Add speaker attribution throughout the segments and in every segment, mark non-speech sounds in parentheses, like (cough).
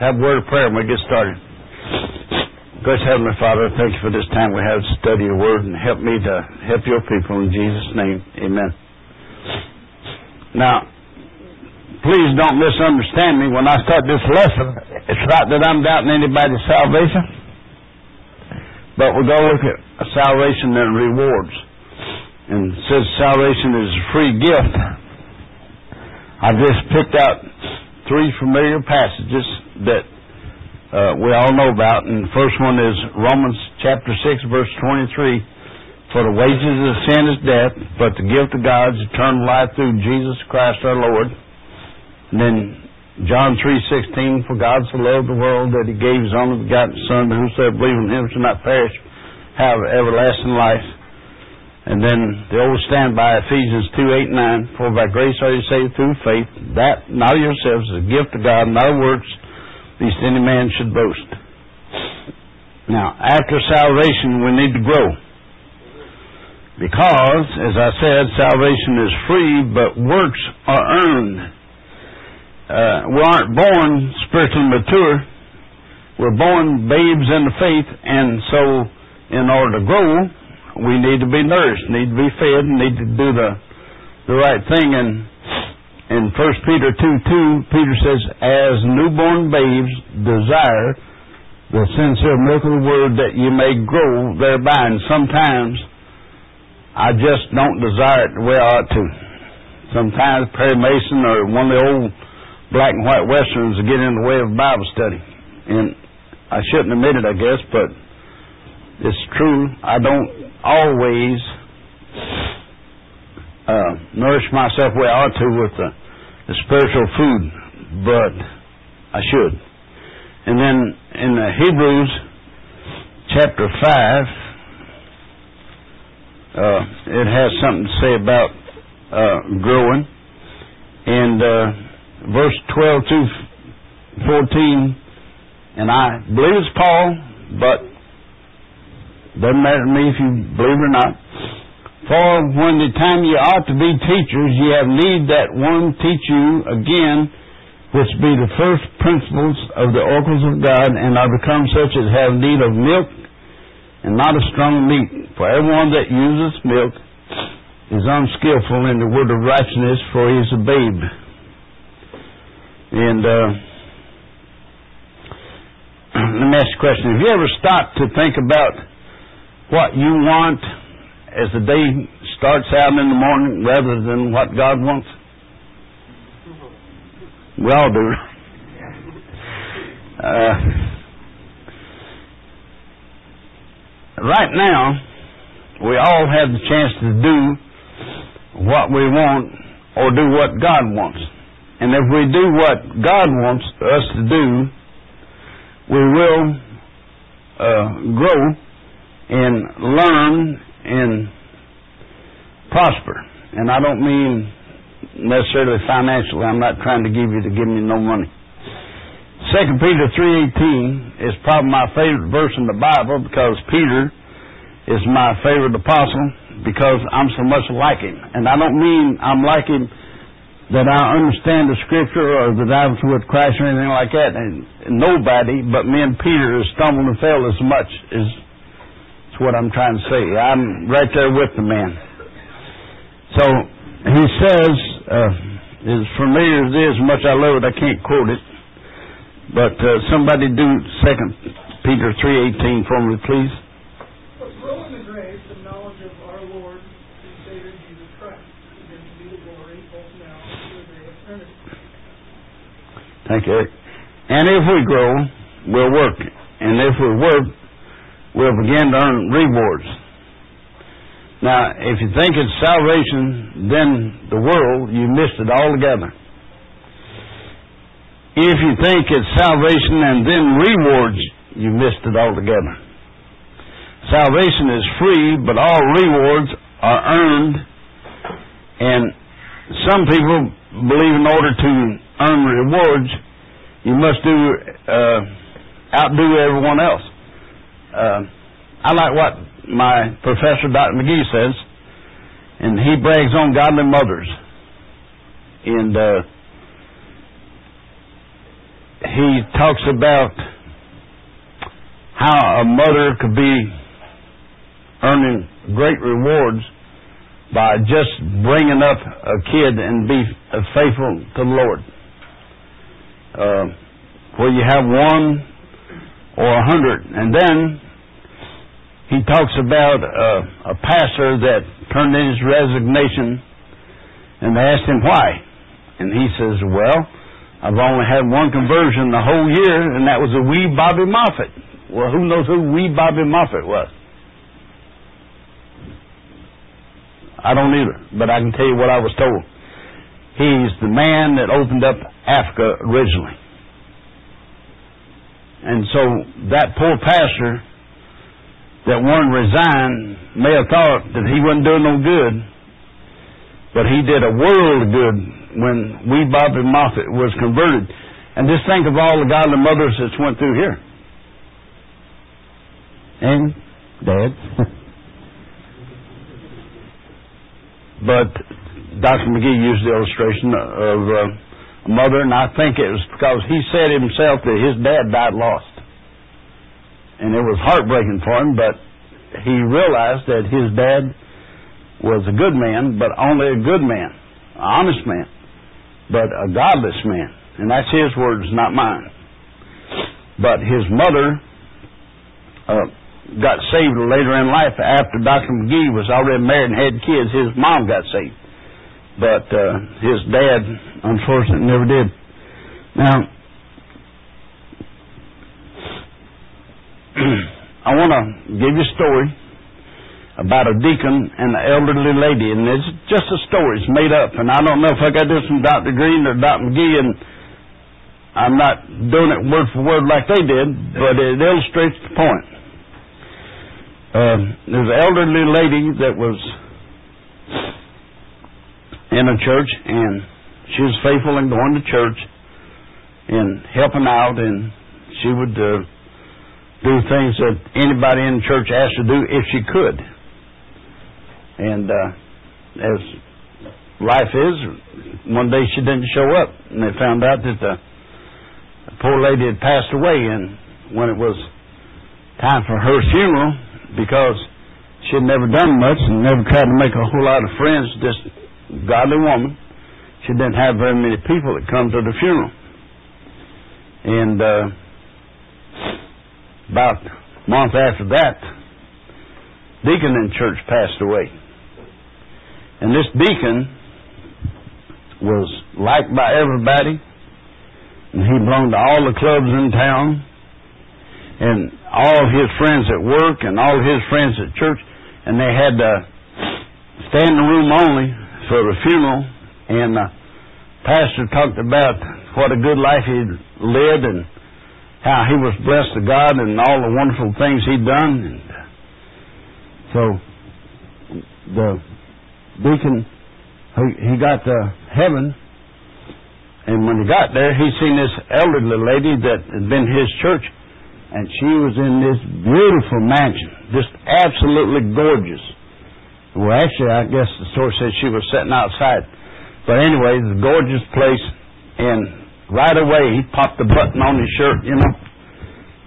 Speaker 1: have a word of prayer and we get started. Gracious Heavenly Father, thank you for this time we have to study your word and help me to help your people in Jesus' name. Amen. Now, please don't misunderstand me when I start this lesson. It's not that I'm doubting anybody's salvation, but we're going to look at salvation and rewards. And says salvation is a free gift. I just picked out three familiar passages that uh, we all know about. And the first one is Romans chapter 6, verse 23. For the wages of sin is death, but the gift of God is eternal life through Jesus Christ our Lord. And then John 3.16, For God so loved the world that he gave his only begotten Son, that whosoever believes in him shall not perish, have everlasting life. And then the old standby, Ephesians 2, 8, 9, For by grace are you saved through faith, that not of yourselves is a gift of God, not of works, least any man should boast. Now, after salvation, we need to grow. Because, as I said, salvation is free, but works are earned. Uh, we aren't born spiritually mature. We're born babes in the faith, and so in order to grow, we need to be nourished, need to be fed, need to do the the right thing. And in 1 Peter 2 2, Peter says, As newborn babes desire the sincere milk of the word that you may grow thereby. And sometimes I just don't desire it the way I ought to. Sometimes Perry Mason or one of the old black and white westerns get in the way of Bible study. And I shouldn't admit it, I guess, but it's true. I don't always uh, nourish myself way I ought to with the, the spiritual food, but I should. And then in the Hebrews chapter 5, uh, it has something to say about uh, growing. And uh, verse 12 to 14, and I believe it's Paul, but doesn't matter to me if you believe or not. For when the time ye ought to be teachers, ye have need that one teach you again, which be the first principles of the oracles of God, and are become such as have need of milk and not of strong meat. For everyone that uses milk is unskillful in the word of righteousness, for he is a babe. And uh, (clears throat) let me ask you a question. Have you ever stopped to think about what you want as the day starts out in the morning rather than what God wants? We all do. Uh, right now, we all have the chance to do what we want or do what God wants. And if we do what God wants us to do, we will uh, grow and learn and prosper. And I don't mean necessarily financially. I'm not trying to give you to give me no money. Second Peter three eighteen is probably my favorite verse in the Bible because Peter is my favorite apostle because I'm so much like him. And I don't mean I'm like him that I understand the scripture or that I was with Christ or anything like that. And nobody but me and Peter has stumbled and fell as much as what I'm trying to say. I'm right there with the man. So he says, uh, as familiar as it is, much I love it, I can't quote it. But uh, somebody do Second Peter three eighteen for me, please.
Speaker 2: But grow in the knowledge of our Lord and Savior Jesus Christ, to be the glory both now and to the day of eternity.
Speaker 1: Thank you. And if we grow, we'll work. And if we work, we'll begin to earn rewards. Now, if you think it's salvation, then the world, you missed it altogether. If you think it's salvation and then rewards, you missed it altogether. Salvation is free, but all rewards are earned. And some people believe in order to earn rewards, you must do uh, outdo everyone else. Uh, I like what my professor, Dr. McGee, says, and he brags on godly mothers. And uh, he talks about how a mother could be earning great rewards by just bringing up a kid and be faithful to the Lord. Uh, where you have one or a hundred. And then he talks about uh, a pastor that turned in his resignation and they asked him why. And he says, Well, I've only had one conversion the whole year, and that was a wee Bobby Moffat. Well, who knows who wee Bobby Moffat was? I don't either, but I can tell you what I was told. He's the man that opened up Africa originally. And so that poor pastor that one resigned may have thought that he wasn't doing no good, but he did a world of good when wee Bobby Moffat was converted. And just think of all the godly mothers that's went through here. And Dad. But Dr. McGee used the illustration of uh, mother, and I think it was because he said himself that his dad died lost. And it was heartbreaking for him, but he realized that his dad was a good man, but only a good man, an honest man, but a godless man. And that's his words, not mine. But his mother uh, got saved later in life after Dr. McGee was already married and had kids. His mom got saved. But uh, his dad, unfortunately, never did. Now, (clears throat) I want to give you a story about a deacon and an elderly lady, and it's just a story. It's made up, and I don't know if I got this from Dr. Green or Dr. McGee, and I'm not doing it word for word like they did, but it illustrates the point. Um, there was an elderly lady that was in a church, and she was faithful in going to church and helping out, and she would uh, do things that anybody in the church asked to do if she could. And uh, as life is, one day she didn't show up, and they found out that the poor lady had passed away, and when it was time for her funeral, because she had never done much and never tried to make a whole lot of friends, just godly woman. She didn't have very many people that come to the funeral. And uh, about a month after that, deacon in church passed away. And this deacon was liked by everybody, and he belonged to all the clubs in town and all his friends at work and all his friends at church, and they had uh, standing room only for the funeral. And the pastor talked about what a good life he'd led and how he was blessed to God and all the wonderful things he'd done. And so the deacon he, he got to heaven, and when he got there, he seen this elderly lady that had been his church and she was in this beautiful mansion, just absolutely gorgeous. Well, actually, I guess the story says she was sitting outside. But anyway, the gorgeous place, and right away he popped the button on his shirt, you know.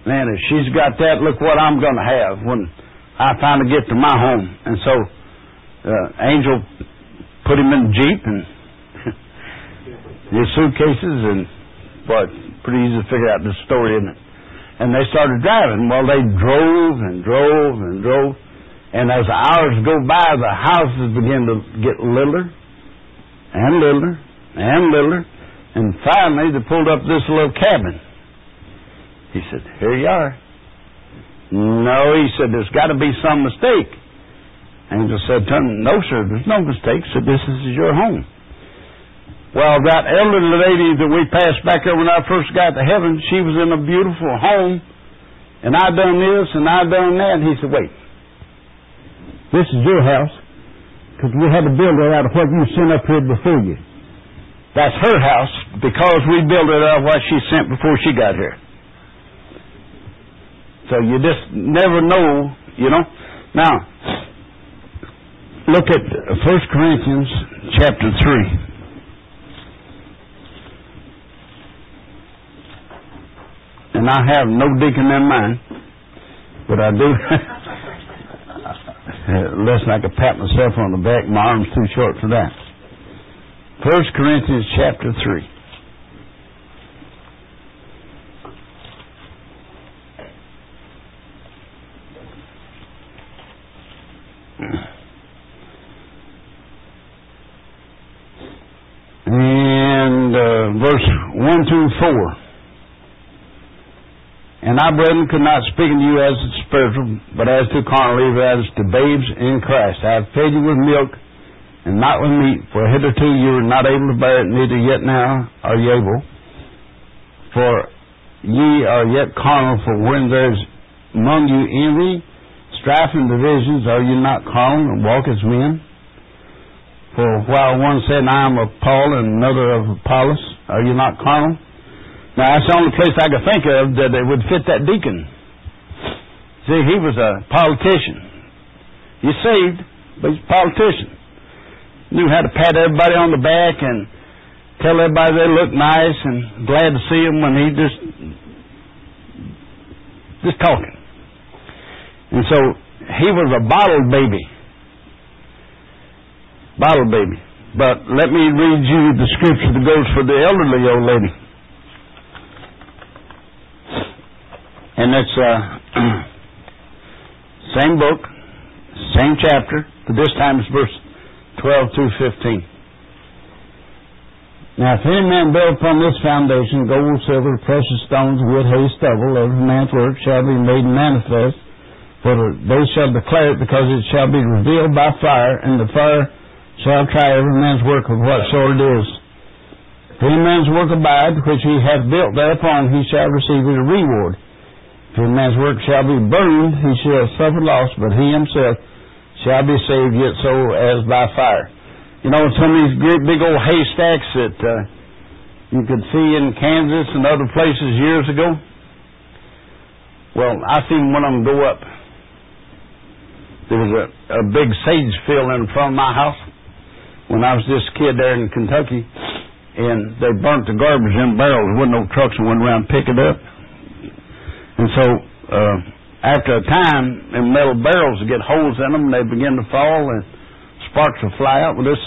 Speaker 1: Man, if she's got that, look what I'm going to have when I finally get to my home. And so, uh, Angel put him in the Jeep and (laughs) his suitcases, and, boy, pretty easy to figure out the story, isn't it? and they started driving. Well, they drove and drove and drove, and as the hours go by, the houses begin to get littler and littler and littler, and finally they pulled up this little cabin. He said, "Here you are." No, he said, "There's got to be some mistake." Angel said "No, sir, there's no mistake. Said this is your home." Well, that elderly lady that we passed back there when I first got to heaven, she was in a beautiful home, and I done this and I done that. And he said, "Wait, this is your house, because we had to build it out of what you sent up here before you. That's her house because we built it out of what she sent before she got here. So you just never know, you know. Now, look at First Corinthians chapter three. And I have no deacon in mind, but I do. (laughs) Uh, listen, I could pat myself on the back. My arm's too short for that. First Corinthians chapter 3. And uh, verse 1 through 4. And I, brethren, could not speak unto you as spiritual, but as to carnal, even as to babes in Christ. I have fed you with milk, and not with meat, for hitherto you were not able to bear it, neither yet now are ye able. For ye are yet carnal, for when there is among you envy, strife, and divisions, are you not carnal and walk as men? For while one said, I am of Paul, and another of Apollos, are you not carnal? Now, that's the only place I could think of that it would fit that deacon. See, he was a politician. He's saved, but he's a politician. Knew how to pat everybody on the back and tell everybody they look nice and glad to see them when he just just talking. And so he was a bottle baby. Bottle baby. But let me read you the scripture that goes for the elderly old lady. And it's uh, (clears throat) same book, same chapter, but this time it's verse 12 through 15. Now, if any man build upon this foundation gold, silver, precious stones, wood, hay, stubble, every man's work shall be made manifest, for they shall declare it, because it shall be revealed by fire, and the fire shall try every man's work of what sort it is. If any man's work abide, which he hath built thereupon, he shall receive his reward. If a man's work shall be burned, he shall suffer loss, but he himself shall be saved, yet so as by fire. You know, some of these great big old haystacks that uh, you could see in Kansas and other places years ago. Well, I seen one of them go up. There was a, a big sage field in front of my house when I was just a kid there in Kentucky, and they burnt the garbage in barrels. There wasn't no trucks that went around and pick it up. And so, uh, after a time, in metal barrels get holes in them, and they begin to fall, and sparks will fly out. Well, this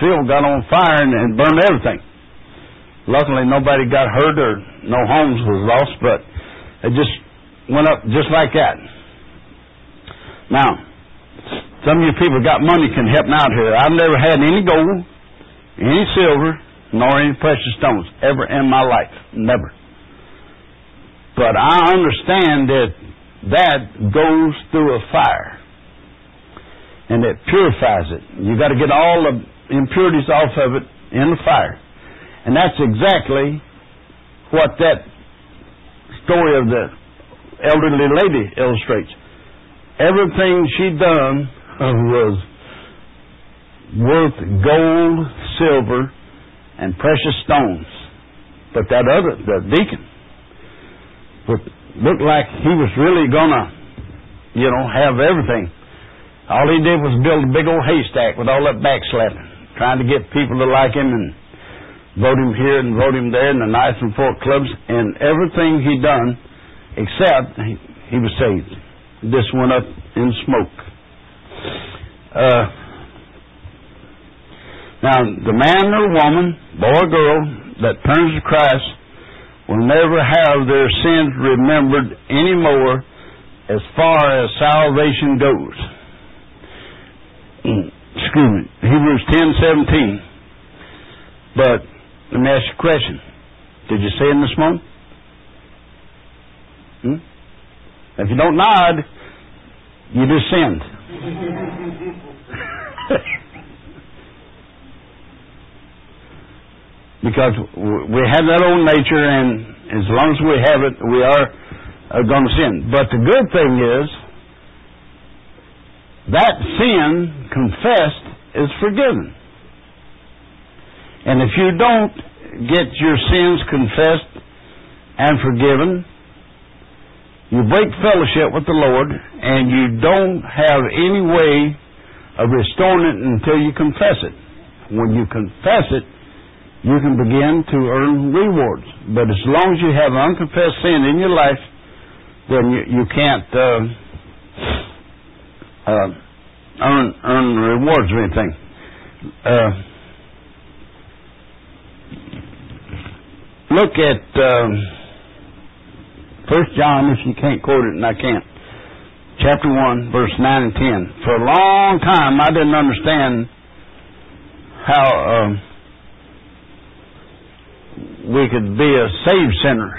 Speaker 1: field got on fire and, and burned everything. Luckily, nobody got hurt or no homes was lost, but it just went up just like that. Now, some of you people got money can help me out here. I've never had any gold, any silver, nor any precious stones ever in my life. Never. But I understand that that goes through a fire. And it purifies it. You've got to get all the impurities off of it in the fire. And that's exactly what that story of the elderly lady illustrates. Everything she done uh, was worth gold, silver, and precious stones. But that other, the deacon, looked like he was really gonna, you know, have everything. All he did was build a big old haystack with all that backslapping, trying to get people to like him and vote him here and vote him there in the knife and fork clubs and everything he done except he, he was saved. This went up in smoke. Uh, now, the man or woman, boy or girl, that turns to Christ will never have their sins remembered anymore as far as salvation goes. Mm, excuse me, Hebrews ten seventeen. But let me ask you a question. Did you sin this morning? Hmm? If you don't nod, you just sinned. (laughs) because we have that old nature, and as long as we have it, we are, uh, are going to sin. But the good thing is that sin confessed is forgiven. And if you don't get your sins confessed and forgiven, you break fellowship with the Lord, and you don't have any way of restoring it until you confess it. When you confess it, you can begin to earn rewards. But as long as you have unconfessed sin in your life, then you, you can't uh, uh, earn earn rewards or anything. Uh, look at um, First John, if you can't quote it, and I can't. Chapter one, verse nine and ten. For a long time, I didn't understand how. We could be a saved sinner.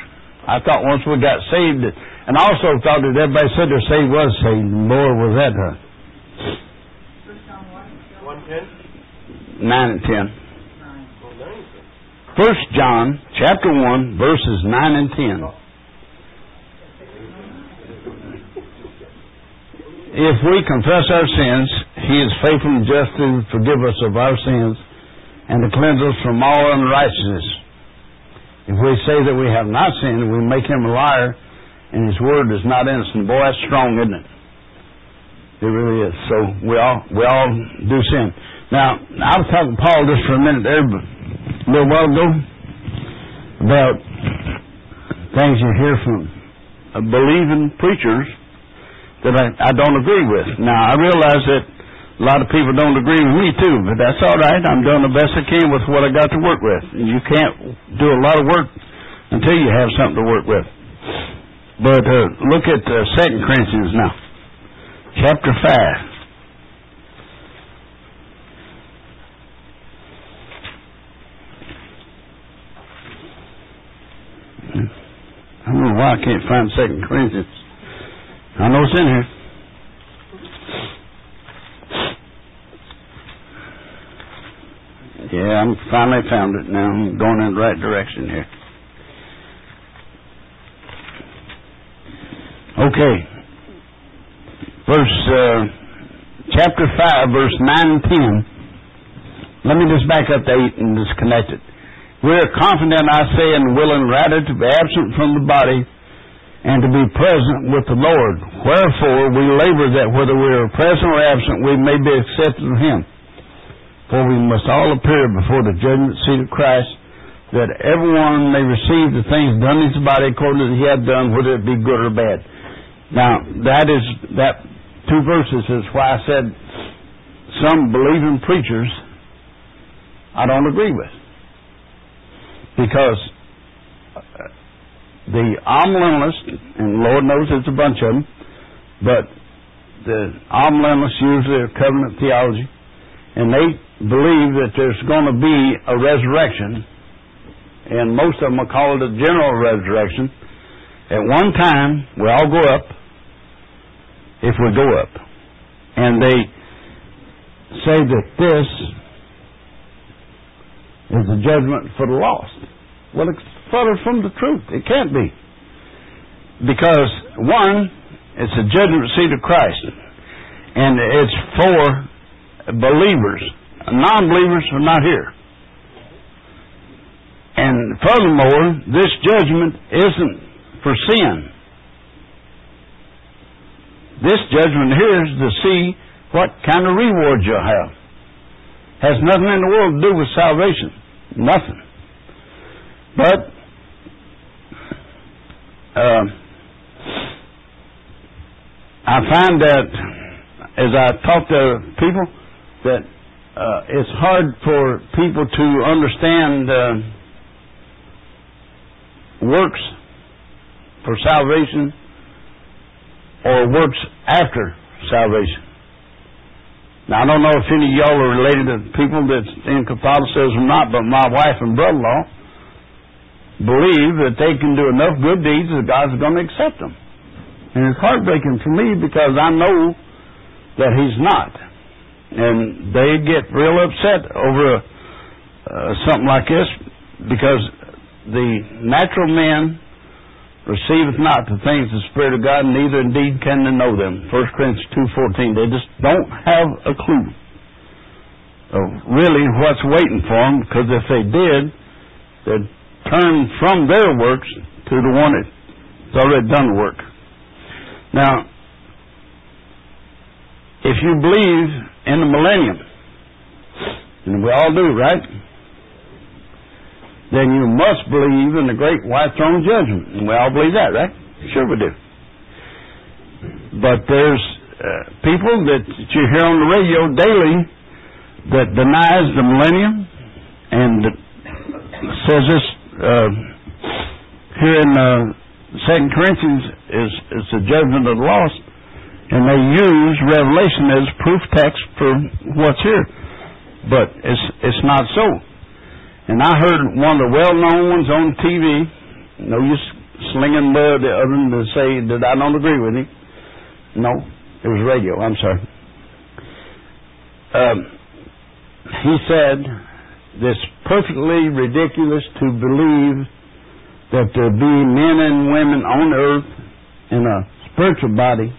Speaker 1: I thought once we got saved, and I also thought that everybody said they're saved was saved. Boy, was that her. Nine and ten. First John chapter one verses nine and ten. If we confess our sins, He is faithful and just to forgive us of our sins and to cleanse us from all unrighteousness. If we say that we have not sinned, we make him a liar, and his word is not innocent. boy, that's strong, isn't it? It really is. So we all we all do sin. Now, I was talking to Paul just for a minute there, a little while ago, about things you hear from uh, believing preachers that I, I don't agree with. Now, I realize that a lot of people don't agree with me too, but that's all right. I'm doing the best I can with what I got to work with. And You can't do a lot of work until you have something to work with. But uh, look at uh, Second Corinthians now, chapter five. I don't know why I can't find Second Corinthians. I know it's in here. Yeah, I'm finally found it now. I'm going in the right direction here. Okay. Verse uh, chapter five, verse nine and ten. Let me just back up to eight and just connect it. We are confident, I say, and willing rather to be absent from the body and to be present with the Lord. Wherefore we labor that whether we are present or absent, we may be accepted of Him. For we must all appear before the judgment seat of Christ, that everyone may receive the things done in his body according as he had done, whether it be good or bad. Now, that is, that two verses is why I said some believing preachers I don't agree with. Because uh, the amillennialists, and Lord knows it's a bunch of them, but the amillennialists use their covenant theology, and they believe that there's going to be a resurrection, and most of them will call it a general resurrection. At one time, we all go up if we go up. And they say that this is the judgment for the lost. Well, it's further from the truth. It can't be. Because, one, it's a judgment seat of Christ, and it's for believers non believers are not here. And furthermore, this judgment isn't for sin. This judgment here is to see what kind of reward you'll have. Has nothing in the world to do with salvation. Nothing. But uh, I find that as I talk to people that uh, it's hard for people to understand uh, works for salvation or works after salvation. Now, I don't know if any of y'all are related to people that's in Catholicism or not, but my wife and brother-in-law believe that they can do enough good deeds that God's going to accept them. And it's heartbreaking for me because I know that He's not and they get real upset over uh, something like this because the natural man receiveth not the things of the Spirit of God, neither indeed can they know them. 1 Corinthians 2.14. They just don't have a clue of really what's waiting for them, because if they did, they'd turn from their works to the one that's already done the work. Now, if you believe in the millennium. And we all do, right? then you must believe in the great white throne judgment. And we all believe that, right? Sure we do. But there's uh, people that you hear on the radio daily that denies the millennium and says this uh, here in uh, Second Corinthians is is the judgment of the lost, and they use Revelation as proof text for what's here, but it's it's not so. And I heard one of the well-known ones on TV. No use slinging mud other than to say that I don't agree with him. No, it was radio. I'm sorry. Um, he said it's perfectly ridiculous to believe that there be men and women on earth in a spiritual body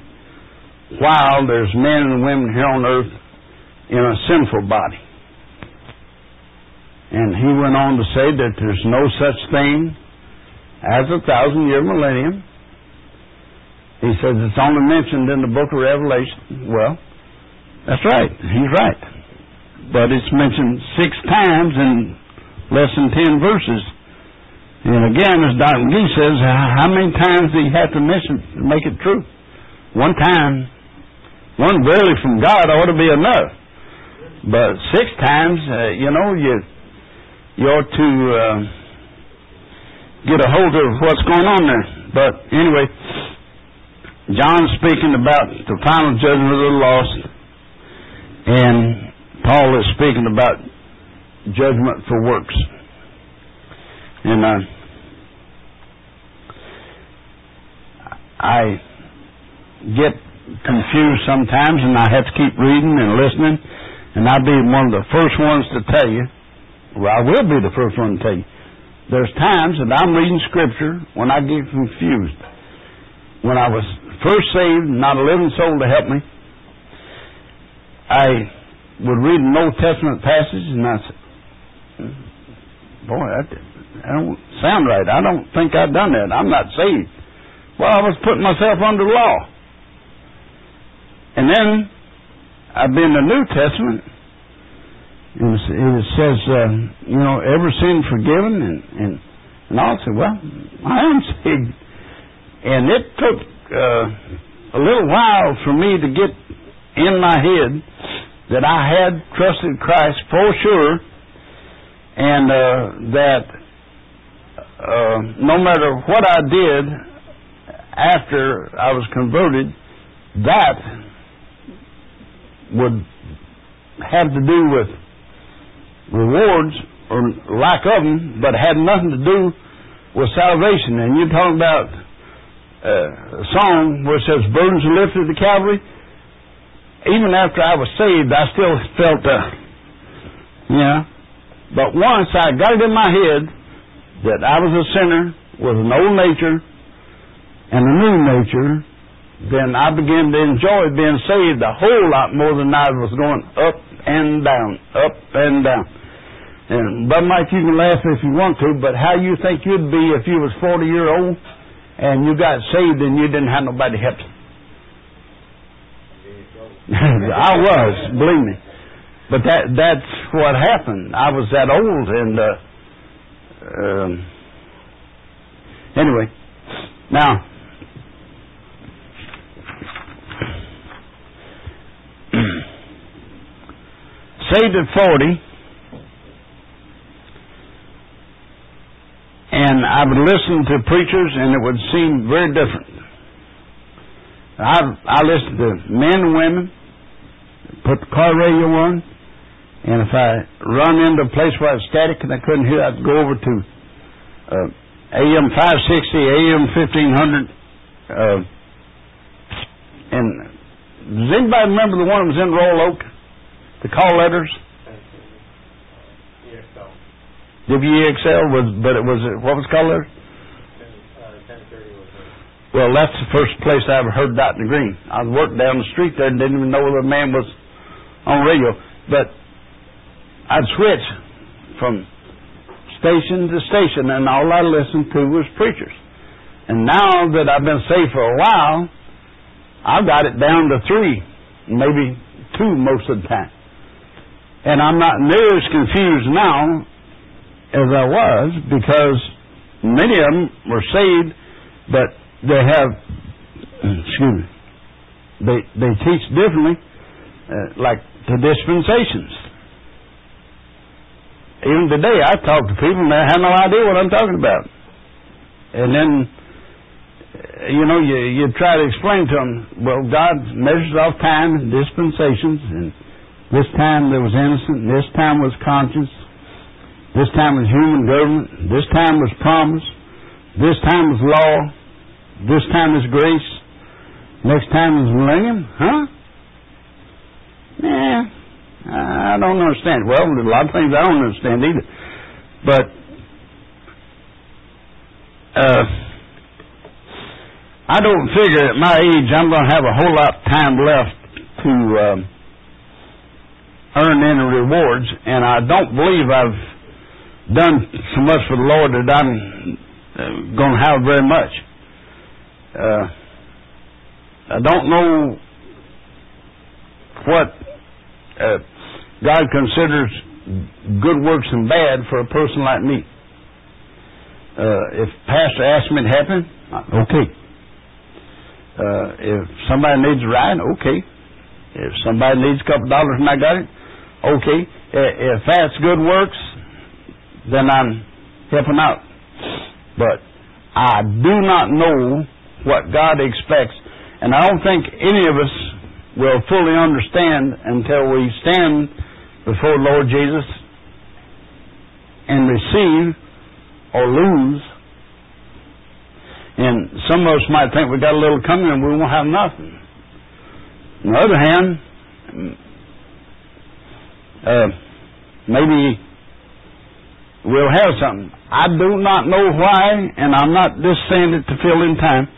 Speaker 1: while there's men and women here on earth in a sinful body. And he went on to say that there's no such thing as a thousand year millennium. He says it's only mentioned in the book of Revelation. Well, that's right. He's right. But it's mentioned six times in less than ten verses. And again, as Dr. McGee says, how many times do you have to mention to make it true? One time. One barely from God ought to be enough. But six times, uh, you know, you you ought to uh, get a hold of what's going on there. But anyway, John's speaking about the final judgment of the lost, and Paul is speaking about judgment for works. And uh, I get confused sometimes, and I have to keep reading and listening, and I'll be one of the first ones to tell you well, I will be the first one to tell you. There's times that I'm reading Scripture when I get confused. When I was first saved, not a living soul to help me, I would read an Old Testament passage and I said, Boy, that, that don't sound right. I don't think I've done that. I'm not saved. Well, I was putting myself under law. And then I've been the New Testament. And it says, uh, you know, every sin forgiven, and and and I said, well, I am saved, and it took uh, a little while for me to get in my head that I had trusted Christ for sure, and uh, that uh, no matter what I did after I was converted, that would have to do with rewards or lack of them, but had nothing to do with salvation. And you're talking about uh, a song where it says, Burdens are lifted to Calvary. Even after I was saved, I still felt, uh, yeah. But once I got it in my head that I was a sinner with an old nature and a new nature, then I began to enjoy being saved a whole lot more than I was going up and down, up and down. And Bud Mike, you can laugh if you want to, but how you think you'd be if you was 40 year old and you got saved and you didn't have nobody help you? (laughs) I was, believe me. But that that's what happened. I was that old and uh um anyway. Now saved at 40 and I would listen to preachers, and it would seem very different. I I listened to men and women, put the car radio on, and if I run into a place where it's static and I couldn't hear, I'd go over to uh, AM 560, AM 1500, uh, and does anybody remember the one that was in Royal Oak? The call letters? WEXL was, but it was what was called? Well, that's the first place I ever heard Dr. Green. I working down the street there and didn't even know the man was on radio. But I'd switch from station to station, and all I listened to was preachers. And now that I've been saved for a while, I've got it down to three, maybe two most of the time. And I'm not near as confused now as I was because many of them were saved, but they have, (clears throat) excuse me, they they teach differently, uh, like the dispensations. Even today, I talk to people and they have no idea what I'm talking about. And then, uh, you know, you you try to explain to them, well, God measures off time and dispensations, and this time there was innocent, this time was conscience, this time was human government, this time was promise, this time was law, this time is grace, next time is millennium, huh? Yeah, I don't understand. Well, there's a lot of things I don't understand either. But uh, I don't figure at my age I'm going to have a whole lot of time left to uh, earn any rewards, and I don't believe I've done so much for the Lord that I'm uh, going to have very much. Uh, I don't know what uh, God considers good works and bad for a person like me. Uh, if pastor asks me to help him, okay. Uh, if somebody needs a ride, okay. If somebody needs a couple dollars and I got it, okay. Eh, eh, if that's good works, then I'm helping out. But I do not know what God expects, and I don't think any of us will fully understand until we stand before Lord Jesus and receive or lose. And some of us might think we got a little coming and we won't have nothing. On the other hand, uh, maybe we'll have something. I do not know why, and I'm not just saying it to fill in time,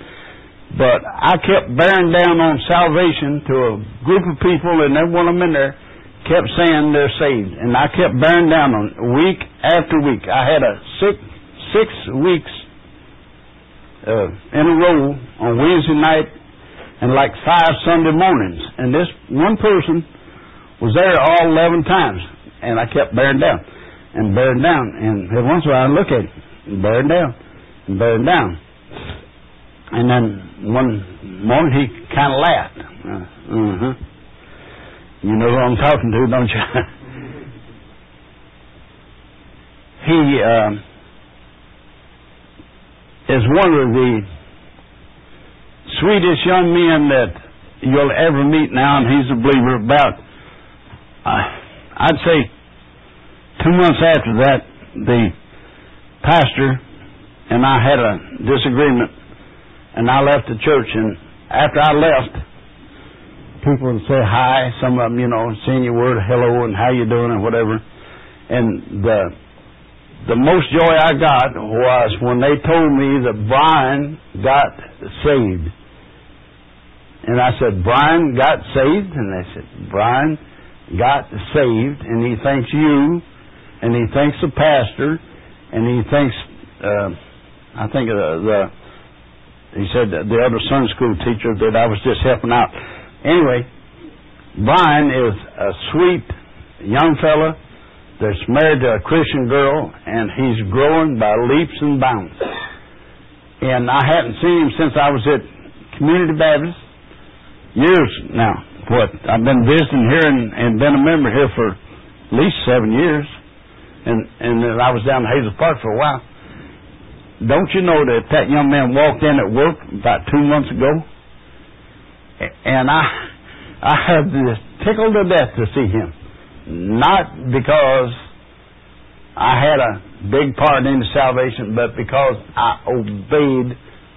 Speaker 1: but I kept bearing down on salvation to a group of people, and every one of them in there kept saying they're saved. And I kept bearing down on it week after week. I had a six six weeks uh, in a row on Wednesday night and like five Sunday mornings. And this one person was there all 11 times. And I kept bearing down and bearing down. And every once in a while I'd look at it and bearing down and bearing down. And then one morning he kind of laughed. Uh, uh-huh. You know who I'm talking to, don't you? (laughs) he... Uh, is one of the sweetest young men that you'll ever meet now, and he's a believer. About, uh, I'd say, two months after that, the pastor and I had a disagreement, and I left the church. And after I left, people would say hi. Some of them, you know, saying your word, hello, and how you doing, and whatever. And the the most joy I got was when they told me that Brian got saved. And I said, Brian got saved? And they said, Brian got saved, and he thanks you, and he thanks the pastor, and he thanks, uh, I think, the, the, he said the other Sunday school teacher that I was just helping out. Anyway, Brian is a sweet young fella that's married to a Christian girl, and he's growing by leaps and bounds. And I haven't seen him since I was at Community Baptist years now. What I've been visiting here and, and been a member here for at least seven years, and and I was down in Hazel Park for a while. Don't you know that that young man walked in at work about two months ago, and I I had this tickled to death to see him not because I had a big part in the salvation, but because I obeyed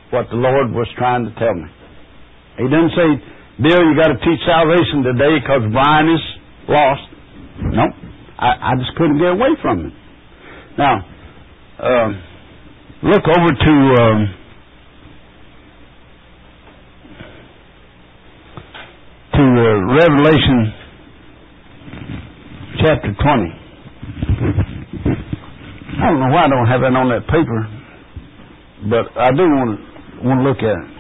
Speaker 1: what the Lord was trying to tell me. He didn't say, Bill, you got to teach salvation today because Brian is lost. No, I, I just couldn't get away from it. Now, uh, look over to um, to uh, Revelation chapter 20. I don't know why I don't have that on that paper, but I do want to want to look at it.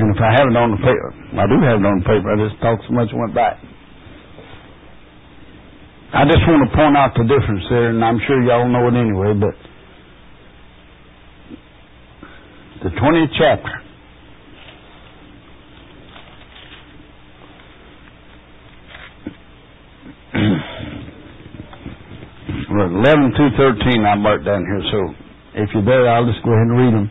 Speaker 1: And if I have it on the paper, I do have it on the paper. I just talked so much went back. I just want to point out the difference there, and I'm sure y'all know it anyway, but the 20th chapter. (clears throat) well, 11 through 13 I marked down here, so if you're there, I'll just go ahead and read them.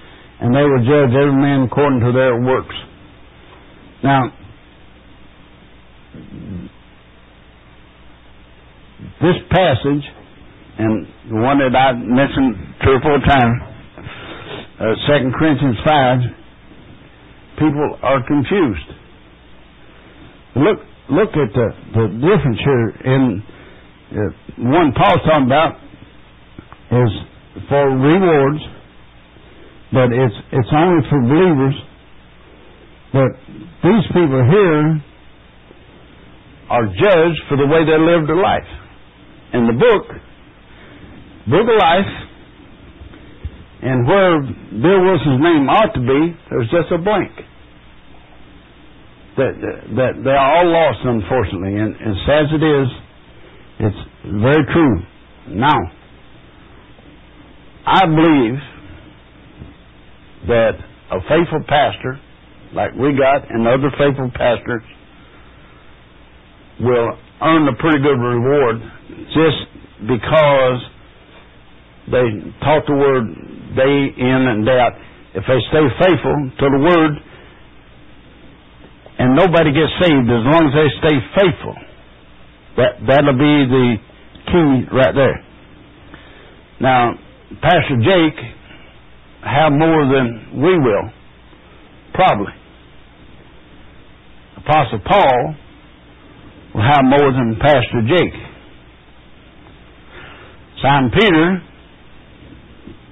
Speaker 1: And they will judge every man according to their works. Now, this passage, and the one that I mentioned three or four times, uh, 2 Corinthians 5, people are confused. Look, look at the, the difference here in uh, one Paul's talking about is for rewards, but it's it's only for believers. But these people here are judged for the way they lived their life. In the book, Book of Life, and where Bill Wilson's name ought to be, there's just a blank. That, that they are all lost, unfortunately, and as sad as it is, it's very true. Now, I believe that a faithful pastor, like we got, and other faithful pastors, will earn a pretty good reward just because they taught the word day in and day out. If they stay faithful to the word, and nobody gets saved as long as they stay faithful, that that'll be the key right there. Now, Pastor Jake have more than we will, probably. Apostle Paul will have more than Pastor Jake. Simon Peter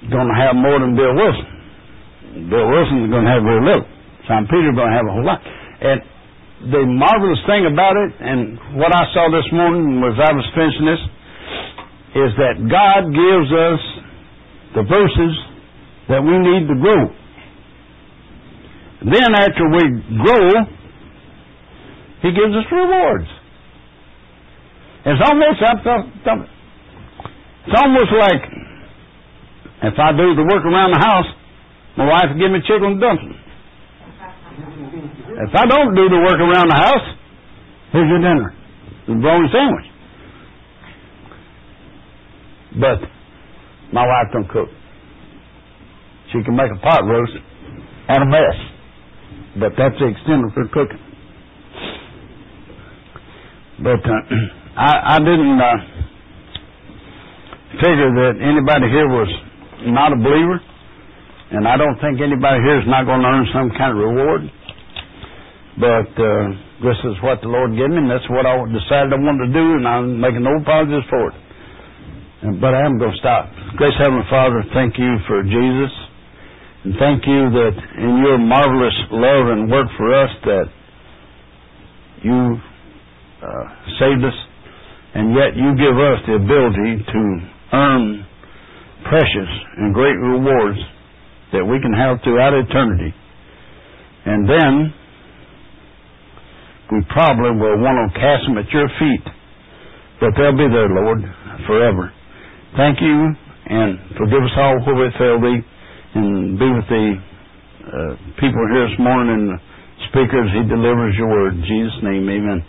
Speaker 1: is going to have more than Bill Wilson. Bill Wilson is going to have very little. Simon Peter is going to have a whole lot. And the marvelous thing about it, and what I saw this morning as I was finishing this, is that God gives us the verses that we need to grow. Then after we grow, He gives us rewards. It's almost it's almost like if I do the work around the house, my wife will give me chicken and dumplings. If I don't do the work around the house, here's your dinner. The bologna sandwich. But my wife don't cook. She can make a pot roast and a mess. But that's the extent of her cooking. But uh, (clears throat) I, I didn't uh, figure that anybody here was not a believer, and I don't think anybody here is not going to earn some kind of reward. But uh, this is what the Lord gave me, and that's what I decided I wanted to do, and I'm making no apologies for it. But I am going to stop. Grace Heavenly Father, thank you for Jesus, and thank you that in your marvelous love and work for us that you uh, saved us and yet you give us the ability to earn precious and great rewards that we can have throughout eternity. And then we probably will want to cast them at your feet, but they'll be there, Lord, forever. Thank you, and forgive us all where we fail thee, and be with the uh, people here this morning and speakers. He delivers your word. In Jesus' name, amen.